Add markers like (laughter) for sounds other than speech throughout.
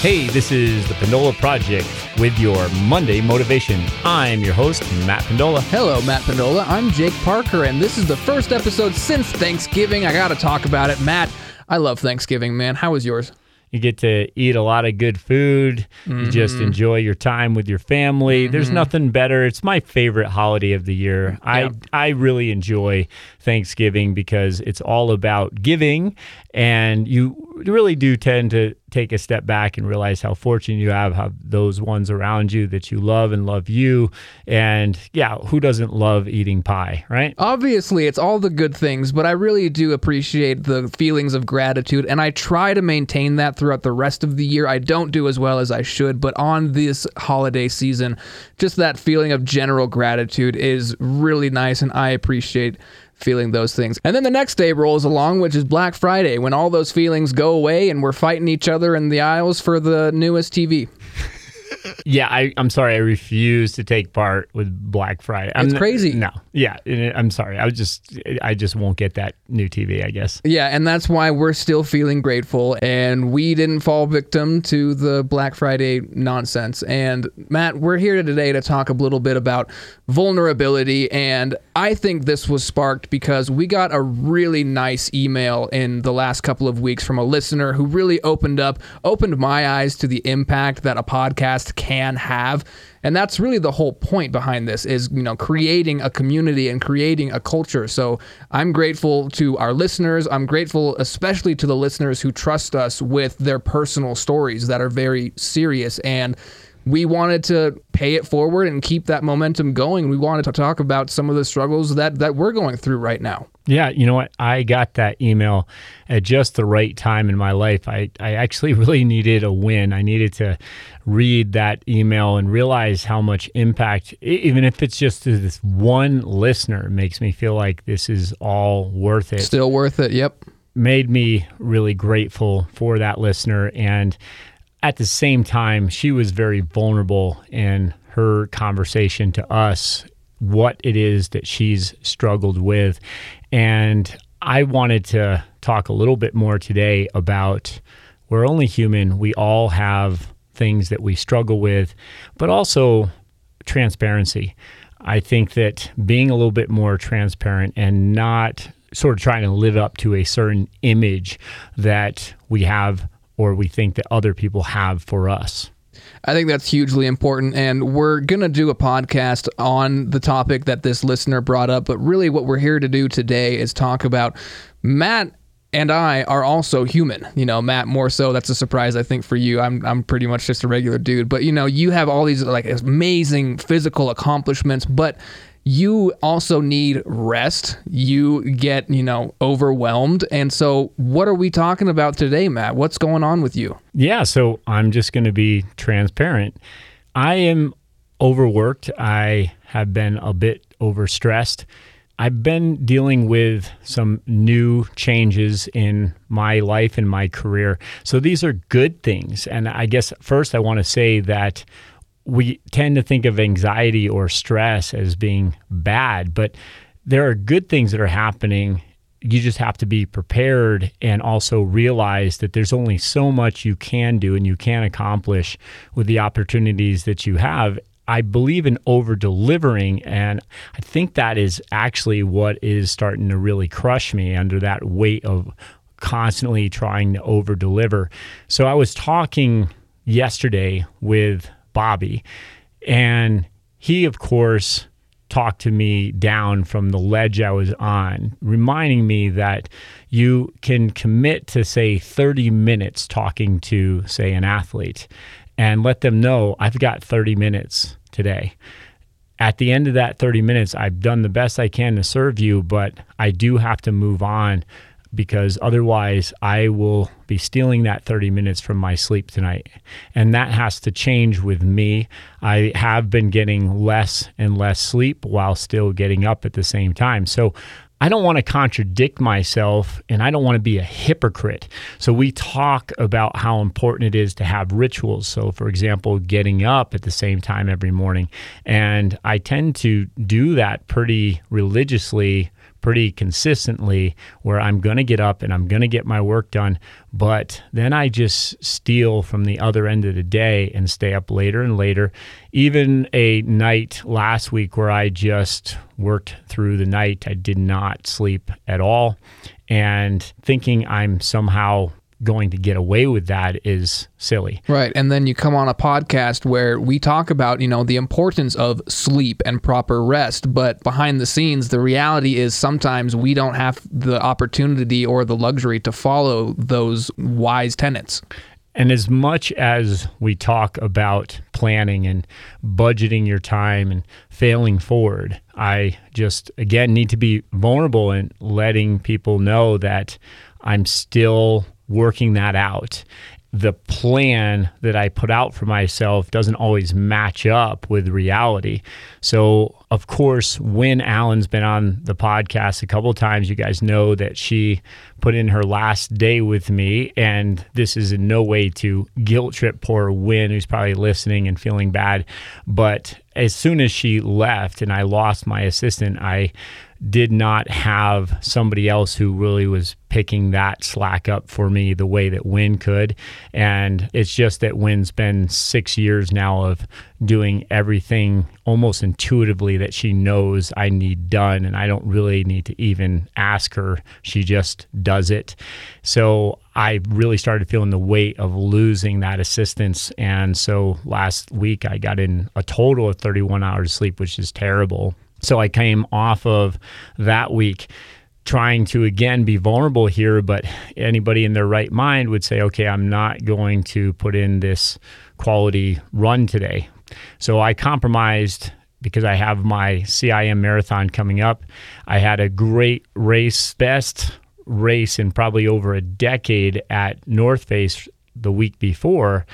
Hey, this is the Pendola Project with your Monday motivation. I'm your host, Matt Pendola. Hello, Matt Pendola. I'm Jake Parker, and this is the first episode since Thanksgiving. I got to talk about it. Matt, I love Thanksgiving, man. How was yours? You get to eat a lot of good food. You just mm-hmm. enjoy your time with your family. There's mm-hmm. nothing better. It's my favorite holiday of the year. Yeah. I I really enjoy Thanksgiving because it's all about giving and you really do tend to take a step back and realize how fortunate you have have those ones around you that you love and love you. And yeah, who doesn't love eating pie, right? Obviously, it's all the good things, but I really do appreciate the feelings of gratitude, and I try to maintain that throughout the rest of the year. I don't do as well as I should, but on this holiday season, just that feeling of general gratitude is really nice, and I appreciate feeling those things. And then the next day rolls along, which is Black Friday, when all those feelings go away and we're fighting each other in the aisles for the newest TV. Yeah, I, I'm sorry. I refuse to take part with Black Friday. I'm It's crazy. No, yeah, I'm sorry. I just, I just won't get that new TV. I guess. Yeah, and that's why we're still feeling grateful and we didn't fall victim to the Black Friday nonsense. And Matt, we're here today to talk a little bit about vulnerability and I think this was sparked because we got a really nice email in the last couple of weeks from a listener who really opened up, opened my eyes to the impact that a podcast can have. And that's really the whole point behind this is, you know, creating a community and creating a culture. So I'm grateful to our listeners. I'm grateful especially to the listeners who trust us with their personal stories that are very serious and we wanted to pay it forward and keep that momentum going. We wanted to talk about some of the struggles that that we're going through right now. Yeah, you know what? I got that email at just the right time in my life. I, I actually (laughs) really needed a win. I needed to read that email and realize how much impact, even if it's just to this one listener, makes me feel like this is all worth it. Still worth it. Yep. made me really grateful for that listener. And at the same time, she was very vulnerable in her conversation to us, what it is that she's struggled with. And I wanted to talk a little bit more today about we're only human. We all have things that we struggle with, but also transparency. I think that being a little bit more transparent and not sort of trying to live up to a certain image that we have or we think that other people have for us. I think that's hugely important. And we're going to do a podcast on the topic that this listener brought up. But really, what we're here to do today is talk about Matt and I are also human. You know, Matt more so. That's a surprise, I think, for you. I'm, I'm pretty much just a regular dude. But, you know, you have all these like amazing physical accomplishments, but you also need rest. You get, you know, overwhelmed. And so, what are we talking about today, Matt? What's going on with you? Yeah, so I'm just going to be transparent. I am overworked. I have been a bit overstressed. I've been dealing with some new changes in my life and my career. So these are good things. And I guess first I want to say that we tend to think of anxiety or stress as being bad, but there are good things that are happening. You just have to be prepared and also realize that there's only so much you can do and you can accomplish with the opportunities that you have. I believe in over delivering, and I think that is actually what is starting to really crush me under that weight of constantly trying to over deliver. So I was talking yesterday with Bobby, and he, of course, talked to me down from the ledge I was on, reminding me that you can commit to, say, 30 minutes talking to, say, an athlete and let them know I've got 30 minutes today. At the end of that 30 minutes, I've done the best I can to serve you, but I do have to move on because otherwise I will be stealing that 30 minutes from my sleep tonight. And that has to change with me. I have been getting less and less sleep while still getting up at the same time. So I don't want to contradict myself and I don't want to be a hypocrite. So we talk about how important it is to have rituals. So, for example, getting up at the same time every morning. And I tend to do that pretty religiously pretty consistently where I'm going to get up and I'm going to get my work done. But then I just steal from the other end of the day and stay up later and later. Even a night last week where I just worked through the night, I did not sleep at all. And thinking I'm somehow going to get away with that is silly. Right. And then you come on a podcast where we talk about, you know, the importance of sleep and proper rest, but behind the scenes the reality is sometimes we don't have the opportunity or the luxury to follow those wise tenets. And as much as we talk about planning and budgeting your time and failing forward, I just, again, need to be vulnerable and letting people know that I'm still working that out. The plan that I put out for myself doesn't always match up with reality. So, of course, when Alan's been on the podcast a couple times, you guys know that she put in her last day with me. And this is in no way to guilt trip poor Win, who's probably listening and feeling bad. But as soon as she left and I lost my assistant, I did not have somebody else who really was picking that slack up for me the way that Win could. And it's just that Win's been six years now of doing everything almost intuitively that she knows I need done. And I don't really need to even ask her. She just does it. So I really started feeling the weight of losing that assistance. And so last week I got in a total of 31 hours of sleep, which is terrible so I came off of that week trying to again be vulnerable here, but anybody in their right mind would say, okay, I'm not going to put in this quality run today. So I compromised because I have my CIM marathon coming up. I had a great race, best race in probably over a decade at North Face the week before.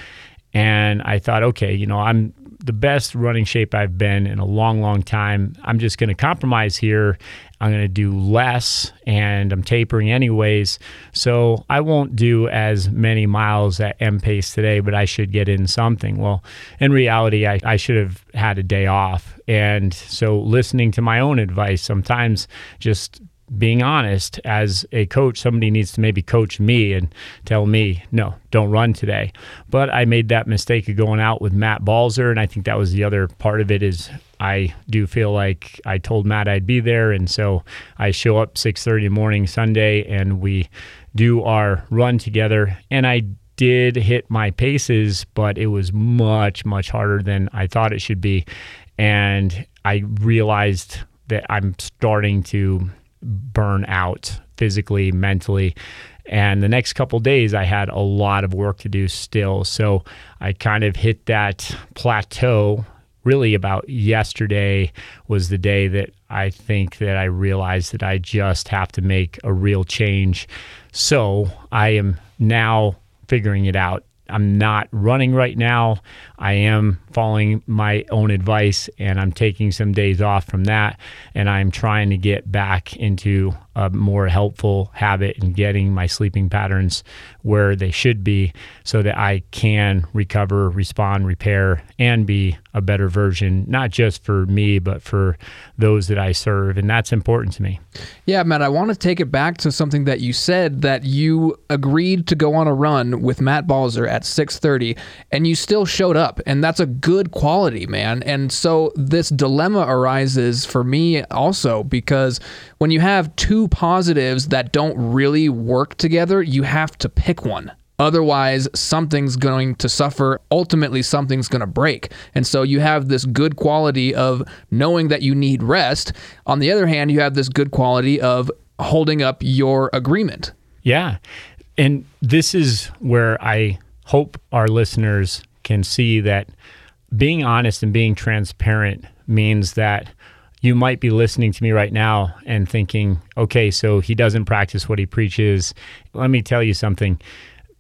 And I thought, okay, you know, I'm the best running shape I've been in a long, long time. I'm just going to compromise here. I'm going to do less and I'm tapering anyways. So I won't do as many miles at M pace today, but I should get in something. Well, in reality, I, I should have had a day off. And so listening to my own advice, sometimes just being honest as a coach somebody needs to maybe coach me and tell me no don't run today. But i made that mistake of going out with matt balzer and i think that was the other part of it is i do feel like i told matt i'd be there and so i show up 6.30 in the morning sunday and we do our run together. And i did hit my paces but it was much much harder than i thought it should be. And i realized that i'm starting to burn out physically, mentally. And the next couple days, I had a lot of work to do still. So I kind of hit that plateau. Really, about yesterday was the day that I think that I realized that I just have to make a real change. So I am now figuring it out. I'm not running right now. I am following my own advice and I'm taking some days off from that. And I'm trying to get back into a more helpful habit in getting my sleeping patterns where they should be so that I can recover, respond, repair, and be a better version, not just for me, but for those that I serve. And that's important to me. Yeah, Matt, I want to take it back to something that you said that you agreed to go on a run with Matt Balzer at 6:30 and you still showed up. And that's a good quality, man. And so this dilemma arises for me also because when you have two positives that don't really work together, you have to pick one. Otherwise, something's going to suffer. Ultimately, something's going to break. And so you have this good quality of knowing that you need rest. On the other hand, you have this good quality of holding up your agreement. Yeah. And this is where I hope our listeners can see that being honest and being transparent means that you might be listening to me right now and thinking, okay, so he doesn't practice what he preaches. Let me tell you something.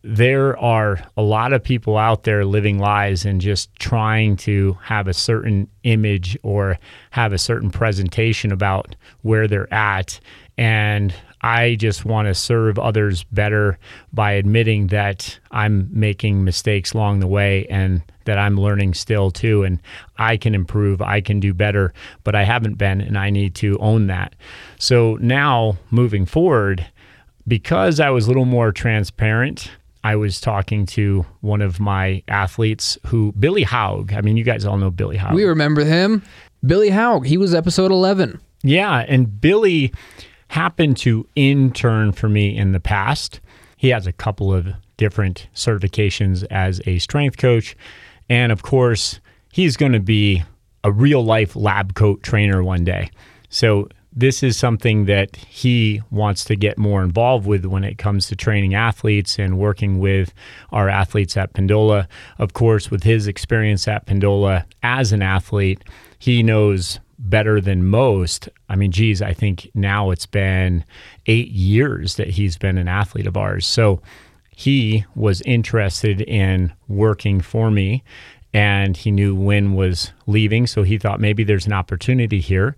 There are a lot of people out there living lies and just trying to have a certain image or have a certain presentation about where they're at. And I just want to serve others better by admitting that I'm making mistakes along the way and that I'm learning still too. And I can improve, I can do better, but I haven't been, and I need to own that. So now moving forward, because I was a little more transparent, I was talking to one of my athletes who, Billy Haug. I mean, you guys all know Billy Haug. We remember him. Billy Haug, he was episode 11. Yeah. And Billy happened to intern for me in the past. He has a couple of different certifications as a strength coach. And of course, he's going to be a real life lab coat trainer one day. So this is something that he wants to get more involved with when it comes to training athletes and working with our athletes at Pendola. Of course, with his experience at Pendola as an athlete, he knows better than most. I mean, geez, I think now it's been eight years that he's been an athlete of ours. So he was interested in working for me and he knew Win was leaving. So he thought maybe there's an opportunity here.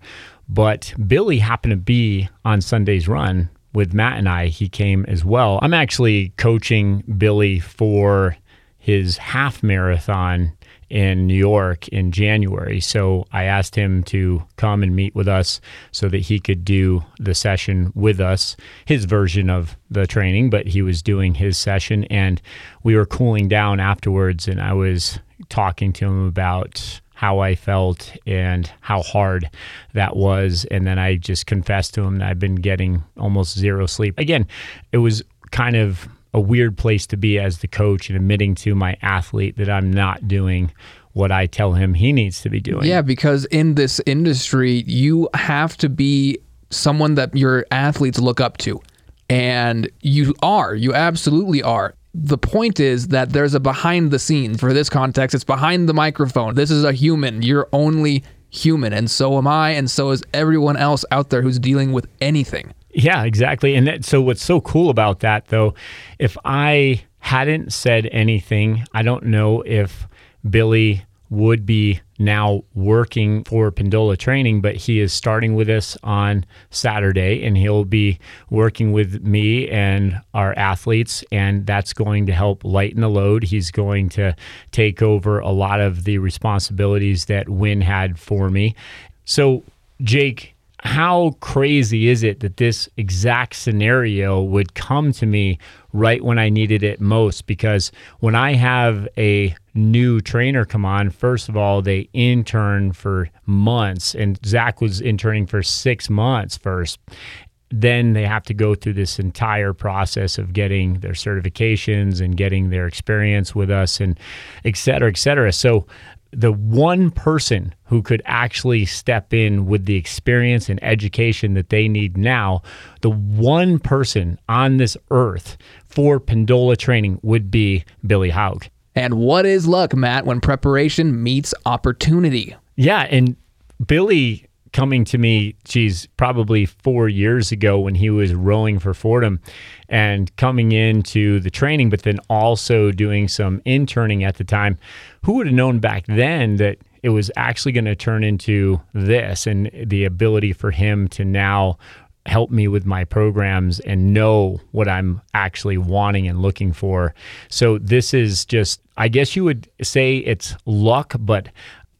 But Billy happened to be on Sunday's run with Matt and I. He came as well. I'm actually coaching Billy for his half marathon in New York in January. So I asked him to come and meet with us so that he could do the session with us, his version of the training, but he was doing his session and we were cooling down afterwards and I was talking to him about how I felt and how hard that was. And then I just confessed to him that I've been getting almost zero sleep. Again, it was kind of a weird place to be as the coach and admitting to my athlete that I'm not doing what I tell him he needs to be doing. Yeah, because in this industry, you have to be someone that your athletes look up to. And you are, you absolutely are the point is that there's a behind the scenes. For this context, it's behind the microphone. This is a human. You're only human, and so am I, and so is everyone else out there who's dealing with anything. Yeah, exactly. And that, so, what's so cool about that, though, if I hadn't said anything, I don't know if Billy would be now working for Pendola Training, but he is starting with us on Saturday and he'll be working with me and our athletes, and that's going to help lighten the load. He's going to take over a lot of the responsibilities that Win had for me. So, Jake, how crazy is it that this exact scenario would come to me right when I needed it most? Because when I have a new trainer come on, first of all, they intern for months, and Zach was interning for six months first. Then they have to go through this entire process of getting their certifications and getting their experience with us and et cetera, et cetera. So the one person who could actually step in with the experience and education that they need now, the one person on this earth for Pendola training would be Billy Haug. And what is luck, Matt, when preparation meets opportunity? Yeah, and Billy coming to me, geez, probably four years ago when he was rowing for Fordham and coming into the training, but then also doing some interning at the time. Who would have known back then that it was actually going to turn into this and the ability for him to now help me with my programs and know what I'm actually wanting and looking for. So this is just I guess you would say it's luck, but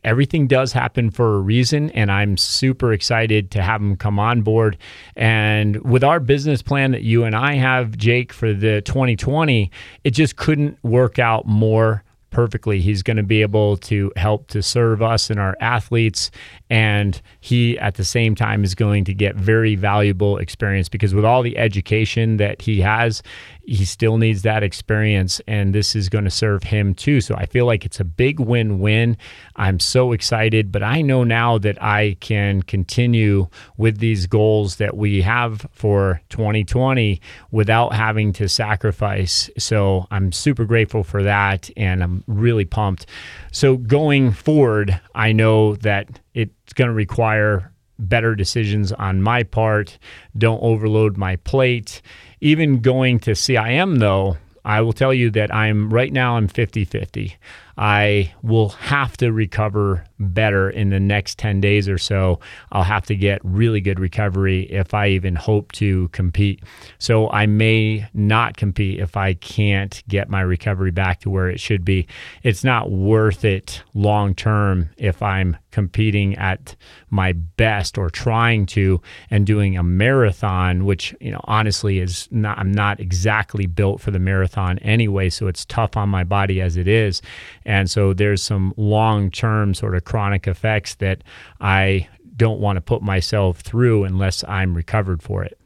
everything does happen for a reason and i'm super excited to have him come on board and with our business plan that you and i have jake for the 2020 it just couldn't work out more perfectly. He's going to be able to help to serve us and our athletes. And he, at the same time, is going to get very valuable experience because with all the education that he has, he still needs that experience. And this is going to serve him too. So I feel like it's a big win win. I'm so excited, but I know now that I can continue with these goals that we have for 2020 without having to sacrifice. So I'm super grateful for that. And I'm really pumped. So going forward, I know that it's going to require better decisions on my part. Don't overload my plate. Even going to CIM, though, I will tell you that I'm right now I'm 50-50. I will have to recover better in the next 10 days or so. I'll have to get really good recovery if I even hope to compete. So I may not compete if I can't get my recovery back to where it should be. It's not worth it long term if I'm competing at my best or trying to and doing a marathon which you know honestly is not I'm not exactly built for the marathon anyway so it's tough on my body as it is and so there's some long-term sort of chronic effects that I don't want to put myself through unless I'm recovered for it.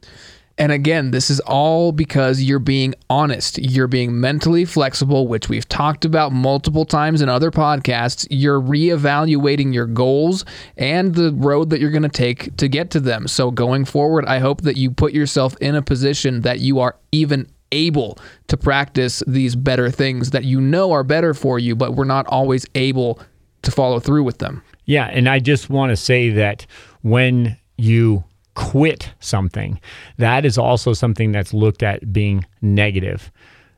And again, this is all because you're being honest. You're being mentally flexible, which we've talked about multiple times in other podcasts. You're reevaluating your goals and the road that you're going to take to get to them. So, going forward, I hope that you put yourself in a position that you are even able to practice these better things that you know are better for you, but we're not always able to follow through with them. Yeah. And I just want to say that when you quit something, that is also something that's looked at being negative.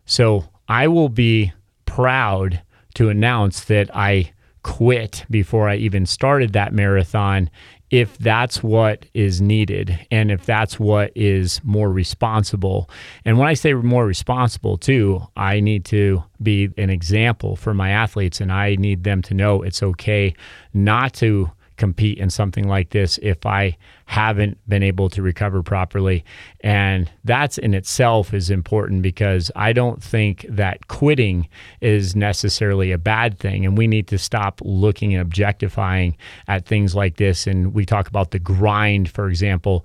So I will be proud to announce that I quit before I even started that marathon if that's what is needed and if that's what is more responsible. And when I say more responsible, too, I need to be an example for my athletes and I need them to know it's okay not to compete in something like this if I haven't been able to recover properly. And that's in itself is important because I don't think that quitting is necessarily a bad thing. And we need to stop looking and objectifying at things like this. And we talk about the grind, for example.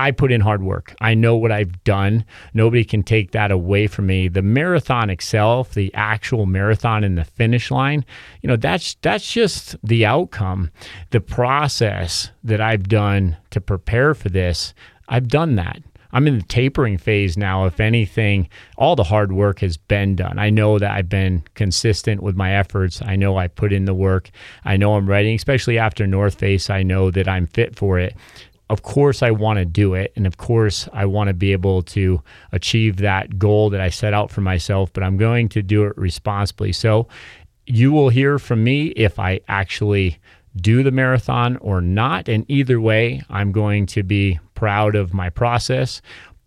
I put in hard work. I know what I've done. Nobody can take that away from me. The marathon itself, the actual marathon and the finish line, you know, that's that's just the outcome. The process that I've done to prepare for this, I've done that. I'm in the tapering phase now. If anything, all the hard work has been done. I know that I've been consistent with my efforts. I know I put in the work. I know I'm ready, especially after North Face. I know that I'm fit for it of course I want to do it and of course I want to be able to achieve that goal that I set out for myself but I'm going to do it responsibly. So you will hear from me if I actually do the marathon or not and either way I'm going to be proud of my process.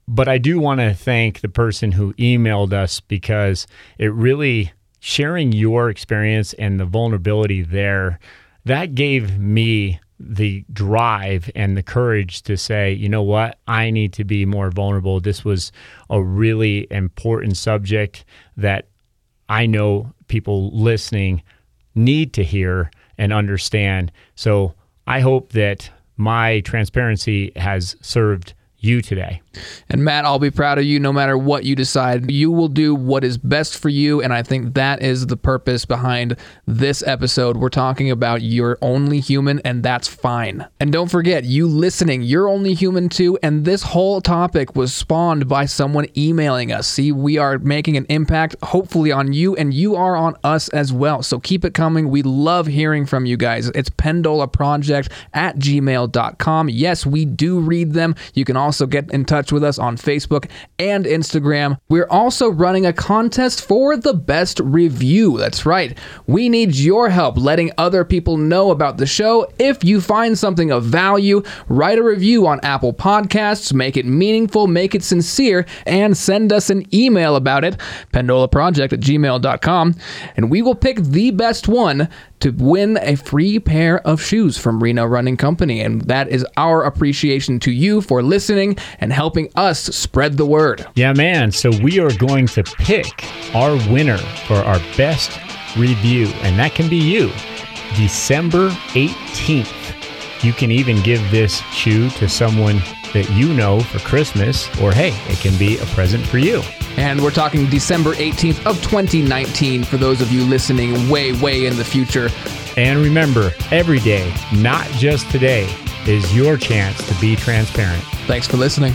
But I do want to thank the person who emailed us because it really sharing your experience and the vulnerability there that gave me the drive and the courage to say, you know what, I need to be more vulnerable. This was a really important subject that I know people listening need to hear and understand. So I hope that my transparency has served you today. And Matt, I'll be proud of you no matter what you decide. You will do what is best for you. And I think that is the purpose behind this episode. We're talking about you're only human, and that's fine. And don't forget, you listening, you're only human too. And this whole topic was spawned by someone emailing us. See, we are making an impact, hopefully, on you, and you are on us as well. So keep it coming. We love hearing from you guys. It's Pendola Project at gmail.com. Yes, we do read them. You can also also get in touch with us on Facebook and Instagram. We're also running a contest for the best review. That's right. We need your help letting other people know about the show. If you find something of value, write a review on Apple Podcasts, make it meaningful, make it sincere, and send us an email about it, pendolaproject at gmail.com, and we will pick the best one to win a free pair of shoes from Reno Running Company. And that is our appreciation to you for listening and helping us spread the word. Yeah, man. So we are going to pick our winner for our best review, and that can be you, December 18th. You can even give this shoe to someone that you know for Christmas, or hey, it can be a present for you. And we're talking December 18th of 2019 for those of you listening way, way in the future. And remember, every day, not just today, is your chance to be transparent. Thanks for listening.